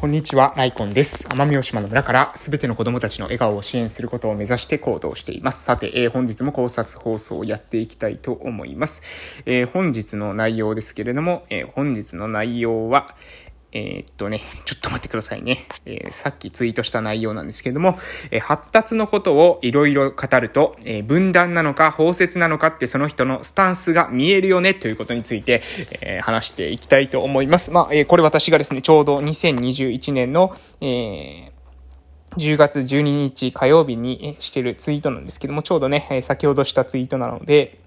こんにちは、ライコンです。奄美大島の村からすべての子供たちの笑顔を支援することを目指して行動しています。さて、えー、本日も考察放送をやっていきたいと思います。えー、本日の内容ですけれども、えー、本日の内容は、えー、っとね、ちょっと待ってくださいね。えー、さっきツイートした内容なんですけれども、えー、発達のことをいろいろ語ると、え分断なのか包摂なのかってその人のスタンスが見えるよねということについて、え話していきたいと思います。まあ、えこれ私がですね、ちょうど2021年の、え10月12日火曜日にしてるツイートなんですけども、ちょうどね、先ほどしたツイートなので、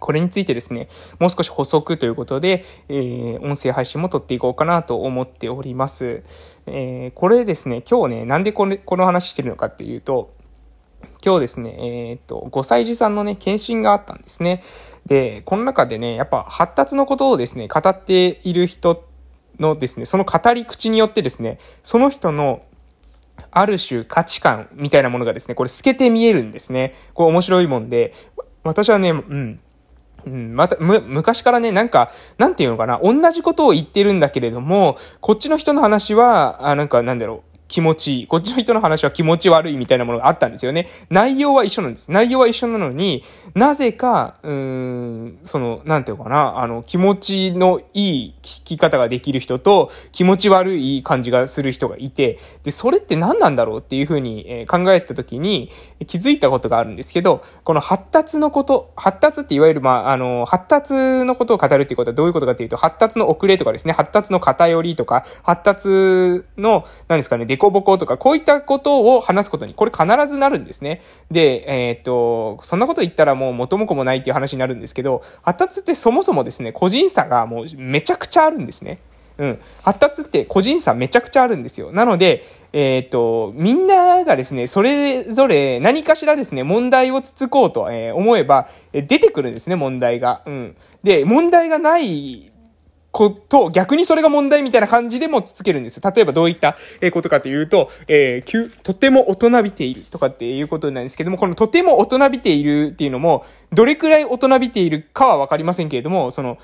これについてですね、もう少し補足ということで、えー、音声配信も撮っていこうかなと思っております。えー、これですね、今日ね、なんでこれ、この話してるのかっていうと、今日ですね、えっ、と、5歳児さんのね、検診があったんですね。で、この中でね、やっぱ発達のことをですね、語っている人のですね、その語り口によってですね、その人のある種価値観みたいなものがですね、これ透けて見えるんですね。こう面白いもんで、私はね、うん、うん、また、む、昔からね、なんか、なんていうのかな、同じことを言ってるんだけれども、こっちの人の話は、あ、なんか、なんだろう、気持ちいい。こっちの人の話は気持ち悪いみたいなものがあったんですよね。内容は一緒なんです。内容は一緒なのに、なぜか、うーん、その、なんていうかな、あの、気持ちのいい聞き方ができる人と、気持ち悪い感じがする人がいて、で、それって何なんだろうっていうふうに、え考えたときに、気づいたことがあるんですけど、この発達のこと、発達っていわゆる、まあ、あの、発達のことを語るっていうことはどういうことかっていうと、発達の遅れとかですね、発達の偏りとか、発達の、何ですかね、コボコとか、こういったことを話すことに、これ必ずなるんですね。で、えー、っと、そんなこと言ったらもう元も子もないっていう話になるんですけど、発達ってそもそもですね、個人差がもうめちゃくちゃあるんですね。うん。発達って個人差めちゃくちゃあるんですよ。なので、えっ、と、みんながですね、それぞれ何かしらですね、問題をつつこうと、え思えば、出てくるんですね、問題が。うん。で、問題がないこと、逆にそれが問題みたいな感じでもつけるんです。例えばどういったことかというと、えー、とても大人びているとかっていうことなんですけども、このとても大人びているっていうのも、どれくらい大人びているかはわかりませんけれども、その、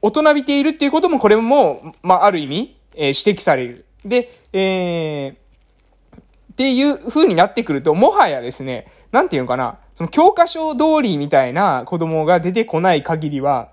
大人びているっていうこともこれも、まあ、ある意味、えー、指摘される。で、えー、っていう風になってくると、もはやですね、なんていうのかな、その教科書通りみたいな子供が出てこない限りは、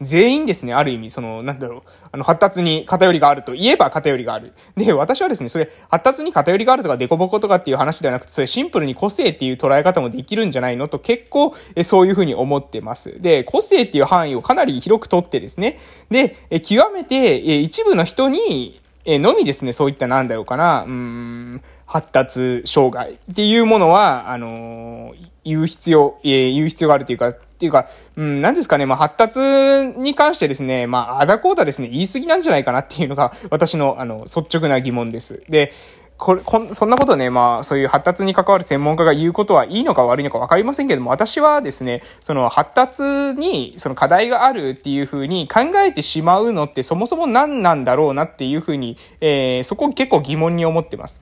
全員ですね、ある意味、その、なんだろう、あの、発達に偏りがあると言えば偏りがある。で、私はですね、それ、発達に偏りがあるとか、デコボコとかっていう話ではなくて、それシンプルに個性っていう捉え方もできるんじゃないのと結構、えそういうふうに思ってます。で、個性っていう範囲をかなり広くとってですね、で、え極めて、え一部の人に、えのみですね、そういったなんだろうかな、うん、発達障害っていうものは、あのー、言う必要、えー、言う必要があるというか、っていうか、うん、何ですかね、まあ、発達に関してですね、まあ、あだこうだですね、言い過ぎなんじゃないかなっていうのが、私の、あの、率直な疑問です。で、これ、こん、そんなことね、まあ、そういう発達に関わる専門家が言うことはいいのか悪いのか分かりませんけども、私はですね、その発達に、その課題があるっていうふうに考えてしまうのってそもそも何なんだろうなっていうふうに、えー、そこ結構疑問に思ってます。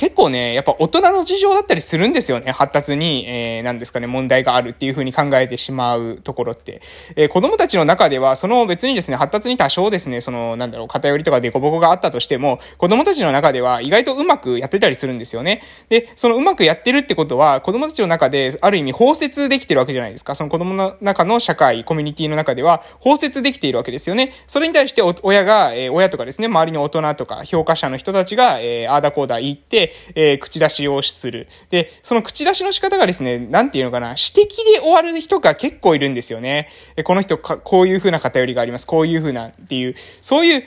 結構ね、やっぱ大人の事情だったりするんですよね。発達に、えー、なんですかね、問題があるっていう風に考えてしまうところって。えー、子供たちの中では、その別にですね、発達に多少ですね、その、なんだろう、偏りとかデコボコがあったとしても、子供たちの中では意外とうまくやってたりするんですよね。で、そのうまくやってるってことは、子供たちの中で、ある意味包摂できてるわけじゃないですか。その子供の中の社会、コミュニティの中では、包摂できているわけですよね。それに対して、親が、えー、親とかですね、周りの大人とか、評価者の人たちが、えー、あーだこーだ言って、えー、口出しをする。で、その口出しの仕方がですね、なんていうのかな、指摘で終わる人が結構いるんですよね。この人か、こういう風な偏りがあります。こういう風なっていう、そういう指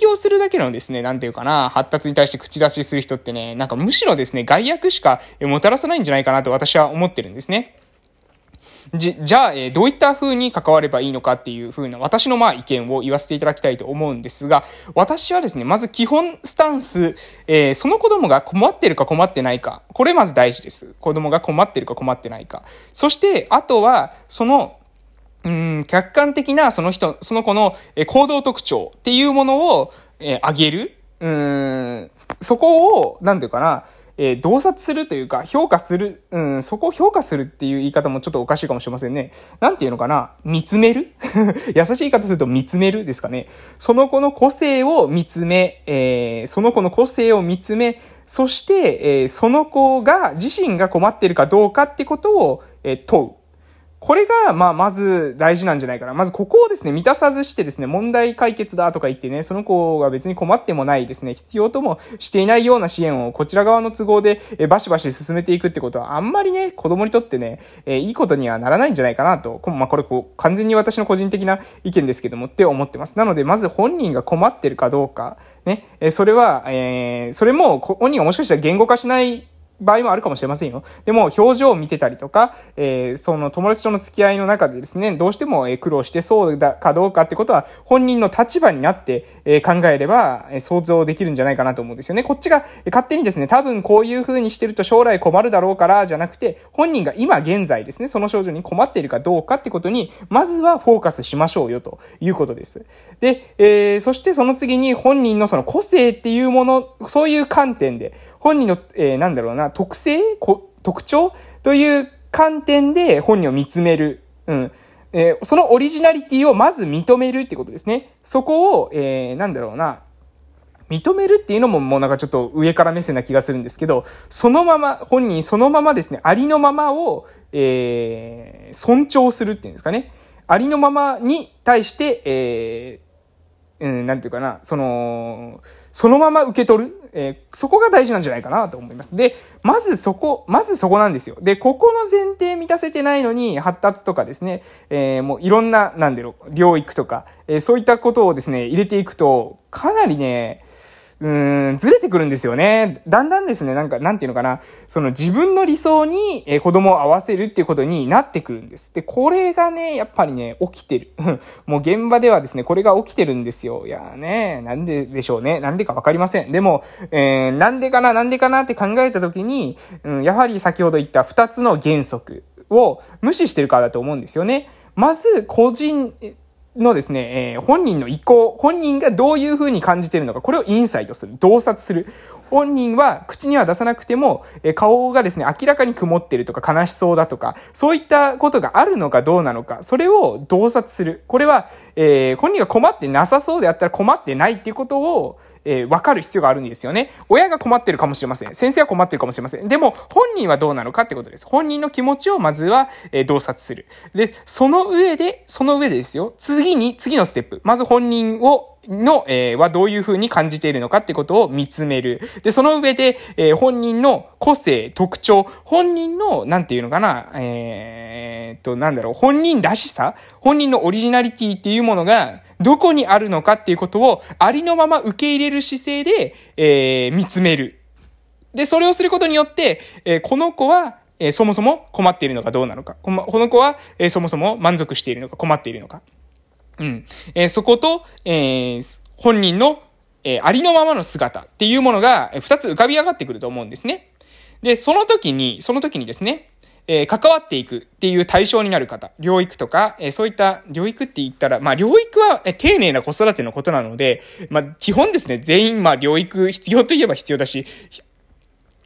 摘をするだけのですね、なんていうかな、発達に対して口出しする人ってね、なんかむしろですね、害悪しかもたらさないんじゃないかなと私は思ってるんですね。じ、じゃあ、えー、どういった風に関わればいいのかっていう風な、私のまあ意見を言わせていただきたいと思うんですが、私はですね、まず基本スタンス、えー、その子供が困ってるか困ってないか、これまず大事です。子供が困ってるか困ってないか。そして、あとは、その、うん、客観的なその人、その子の行動特徴っていうものを、えー、上げる。うん、そこを、なんていうかな、えー、洞察するというか、評価する、うん、そこを評価するっていう言い方もちょっとおかしいかもしれませんね。なんていうのかな？見つめる？優しい言い方すると見つめるですかね。その子の個性を見つめ、えー、その子の個性を見つめ、そして、えー、その子が、自身が困ってるかどうかってことを、え、問う。これが、まあ、まず大事なんじゃないかな。まずここをですね、満たさずしてですね、問題解決だとか言ってね、その子が別に困ってもないですね、必要ともしていないような支援をこちら側の都合で、えバシバシ進めていくってことは、あんまりね、子供にとってね、えいいことにはならないんじゃないかなと。まあ、これこう、完全に私の個人的な意見ですけどもって思ってます。なので、まず本人が困ってるかどうか、ね、えそれは、えー、それも本人がもしかしたら言語化しない場合もあるかもしれませんよ。でも、表情を見てたりとか、えー、その友達との付き合いの中でですね、どうしても苦労してそうだかどうかってことは、本人の立場になって、え、考えれば、え、想像できるんじゃないかなと思うんですよね。こっちが勝手にですね、多分こういう風にしてると将来困るだろうから、じゃなくて、本人が今現在ですね、その症状に困っているかどうかってことに、まずはフォーカスしましょうよ、ということです。で、えー、そしてその次に本人のその個性っていうもの、そういう観点で、本人の、えー、なんだろうな特性？特徴？という観点で本人を見つめる。うん。えー、そのオリジナリティをまず認めるってことですね。そこを、えー、なんだろうな、認めるっていうのももうなんかちょっと上から目線な気がするんですけど、そのまま、本人そのままですね、ありのままを、えー、尊重するっていうんですかね。ありのままに対して、えー、うん、なんていうかな、その、そのまま受け取る。えー、そこが大事なんじゃないかなと思います。で、まずそこ、まずそこなんですよ。で、ここの前提満たせてないのに、発達とかですね、えー、もういろんな、なんだろう、療育とか、えー、そういったことをですね、入れていくと、かなりね、うーん、ずれてくるんですよね。だんだんですね、なんか、なんていうのかな、その自分の理想に、え子供を合わせるっていうことになってくるんです。で、これがね、やっぱりね、起きてる。もう現場ではですね、これが起きてるんですよ。いやーね、なんででしょうね。なんでかわかりません。でも、えー、なんでかな、なんでかなって考えたときに、うん、やはり先ほど言った二つの原則を無視してるからだと思うんですよね。まず、個人、のですね、えー、本人の意向、本人がどういう風に感じているのか、これをインサイトする、洞察する。本人は口には出さなくても、えー、顔がですね、明らかに曇ってるとか悲しそうだとか、そういったことがあるのかどうなのか、それを洞察する。これは、えー、本人が困ってなさそうであったら困ってないっていうことを、えー、分かる必要があるんですよね。親が困ってるかもしれません。先生は困ってるかもしれません。でも、本人はどうなのかってことです。本人の気持ちをまずは、えー、洞察する。で、その上で、その上でですよ。次に、次のステップ。まず本人を、の、えー、はどういう風に感じているのかってことを見つめる。で、その上で、えー、本人の個性、特徴、本人の、なんていうのかな、えー、っと、なんだろう、本人らしさ本人のオリジナリティっていうものが、どこにあるのかっていうことをありのまま受け入れる姿勢で、えー、見つめる。で、それをすることによって、えー、この子は、えー、そもそも困っているのかどうなのか。この子は、えー、そもそも満足しているのか困っているのか。うん。えー、そこと、えー、本人の、えー、ありのままの姿っていうものが、二つ浮かび上がってくると思うんですね。で、その時に、その時にですね、えー、関わっていくっていう対象になる方、療育とか、えー、そういった、療育って言ったら、まあ、療育は、えー、丁寧な子育てのことなので、まあ、基本ですね、全員、まあ、療育必要といえば必要だし、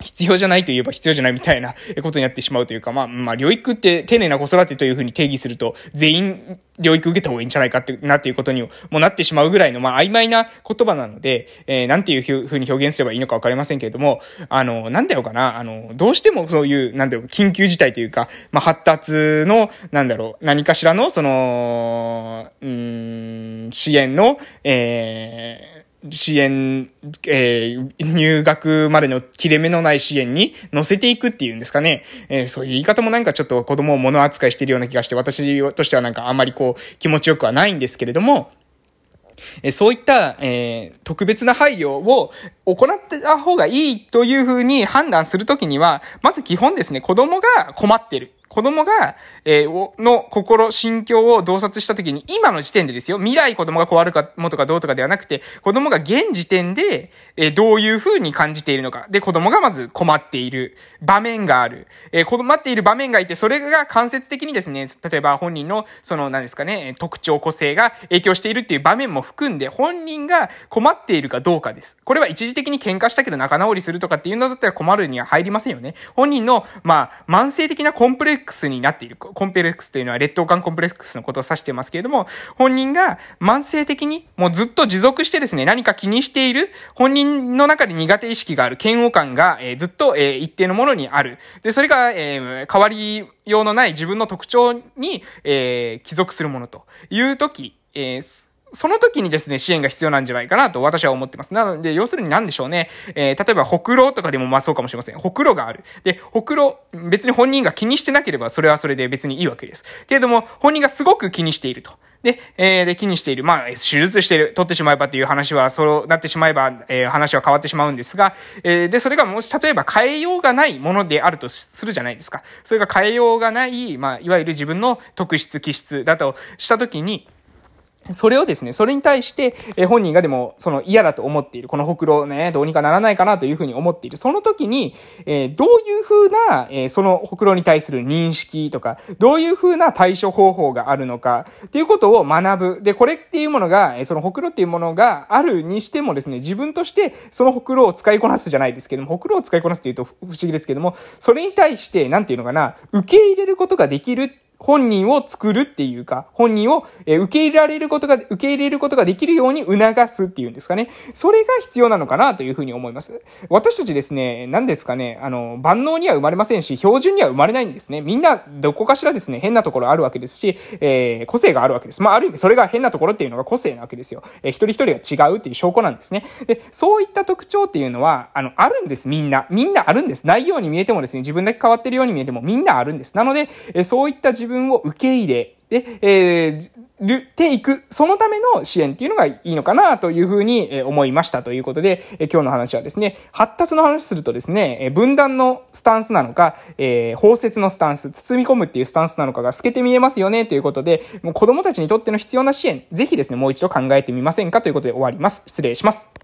必要じゃないと言えば必要じゃないみたいなことになってしまうというか、まあ、まあ、療育って丁寧な子育てというふうに定義すると、全員療育受けた方がいいんじゃないかって、なっていうことにもなってしまうぐらいの、まあ、曖昧な言葉なので、えー、なんていうふうに表現すればいいのかわかりませんけれども、あの、なんだろうかな、あの、どうしてもそういう、なんだろう、緊急事態というか、まあ、発達の、なんだろう、何かしらの、その、うん、支援の、えー、支援、えー、入学までの切れ目のない支援に乗せていくっていうんですかね。えー、そういう言い方もなんかちょっと子供を物扱いしてるような気がして、私としてはなんかあんまりこう気持ちよくはないんですけれども、えそういった、えー、特別な配慮を行った方がいいというふうに判断するときには、まず基本ですね、子供が困ってる。子供が、えー、の心、心境を洞察したときに、今の時点でですよ、未来子供がこうあるか、もとかどうとかではなくて、子供が現時点で、えー、どういう風に感じているのか。で、子供がまず困っている場面がある。えー、困っている場面がいて、それが間接的にですね、例えば本人の、その、何ですかね、特徴、個性が影響しているっていう場面も含んで、本人が困っているかどうかです。これは一時的に喧嘩したけど仲直りするとかっていうのだったら困るには入りませんよね。本人の、まあ、慢性的なコンプレックックスになっている。コンプレックスというのは劣等感コンプレックスのことを指してますけれども、本人が慢性的にもうずっと持続してですね、何か気にしている、本人の中で苦手意識がある、嫌悪感が、えー、ずっと、えー、一定のものにある。で、それが、えー、変わりようのない自分の特徴に、えー、帰属するものというとき、えー、その時にですね、支援が必要なんじゃないかなと私は思ってます。なので、要するに何でしょうね。えー、例えば、ほくろとかでもまあそうかもしれません。ほくろがある。で、ほくろ、別に本人が気にしてなければ、それはそれで別にいいわけです。けれども、本人がすごく気にしていると。で、えー、で、気にしている。まあ、手術している。取ってしまえばっていう話は、そうなってしまえば、えー、話は変わってしまうんですが、えー、で、それがもし、例えば変えようがないものであるとするじゃないですか。それが変えようがない、まあ、いわゆる自分の特質、気質だとしたときに、それをですね、それに対して、え本人がでも、その嫌だと思っている、このほくろね、どうにかならないかなというふうに思っている。その時に、えー、どういうふうな、えー、そのほくろに対する認識とか、どういうふうな対処方法があるのか、っていうことを学ぶ。で、これっていうものが、えそのほくろっていうものがあるにしてもですね、自分としてそのほくろを使いこなすじゃないですけども、ほくろを使いこなすっていうと不思議ですけども、それに対して、なんていうのかな、受け入れることができる本人を作るっていうか、本人を、受け入れられることが、受け入れることができるように促すっていうんですかね。それが必要なのかなというふうに思います。私たちですね、何ですかね、あの、万能には生まれませんし、標準には生まれないんですね。みんな、どこかしらですね、変なところあるわけですし、えー、個性があるわけです。まあ、ある意味、それが変なところっていうのが個性なわけですよ。えー、一人一人が違うっていう証拠なんですね。で、そういった特徴っていうのは、あの、あるんです、みんな。みんなあるんです。ないように見えてもですね、自分だけ変わってるように見えても、みんなあるんです。なので、えー、そういった自分分を受け入れ、で、えー、る、ていく、そのための支援っていうのがいいのかなというふうに思いましたということで、今日の話はですね、発達の話するとですね、分断のスタンスなのか、えー、包摂のスタンス、包み込むっていうスタンスなのかが透けて見えますよねということで、もう子供たちにとっての必要な支援、ぜひですね、もう一度考えてみませんかということで終わります。失礼します。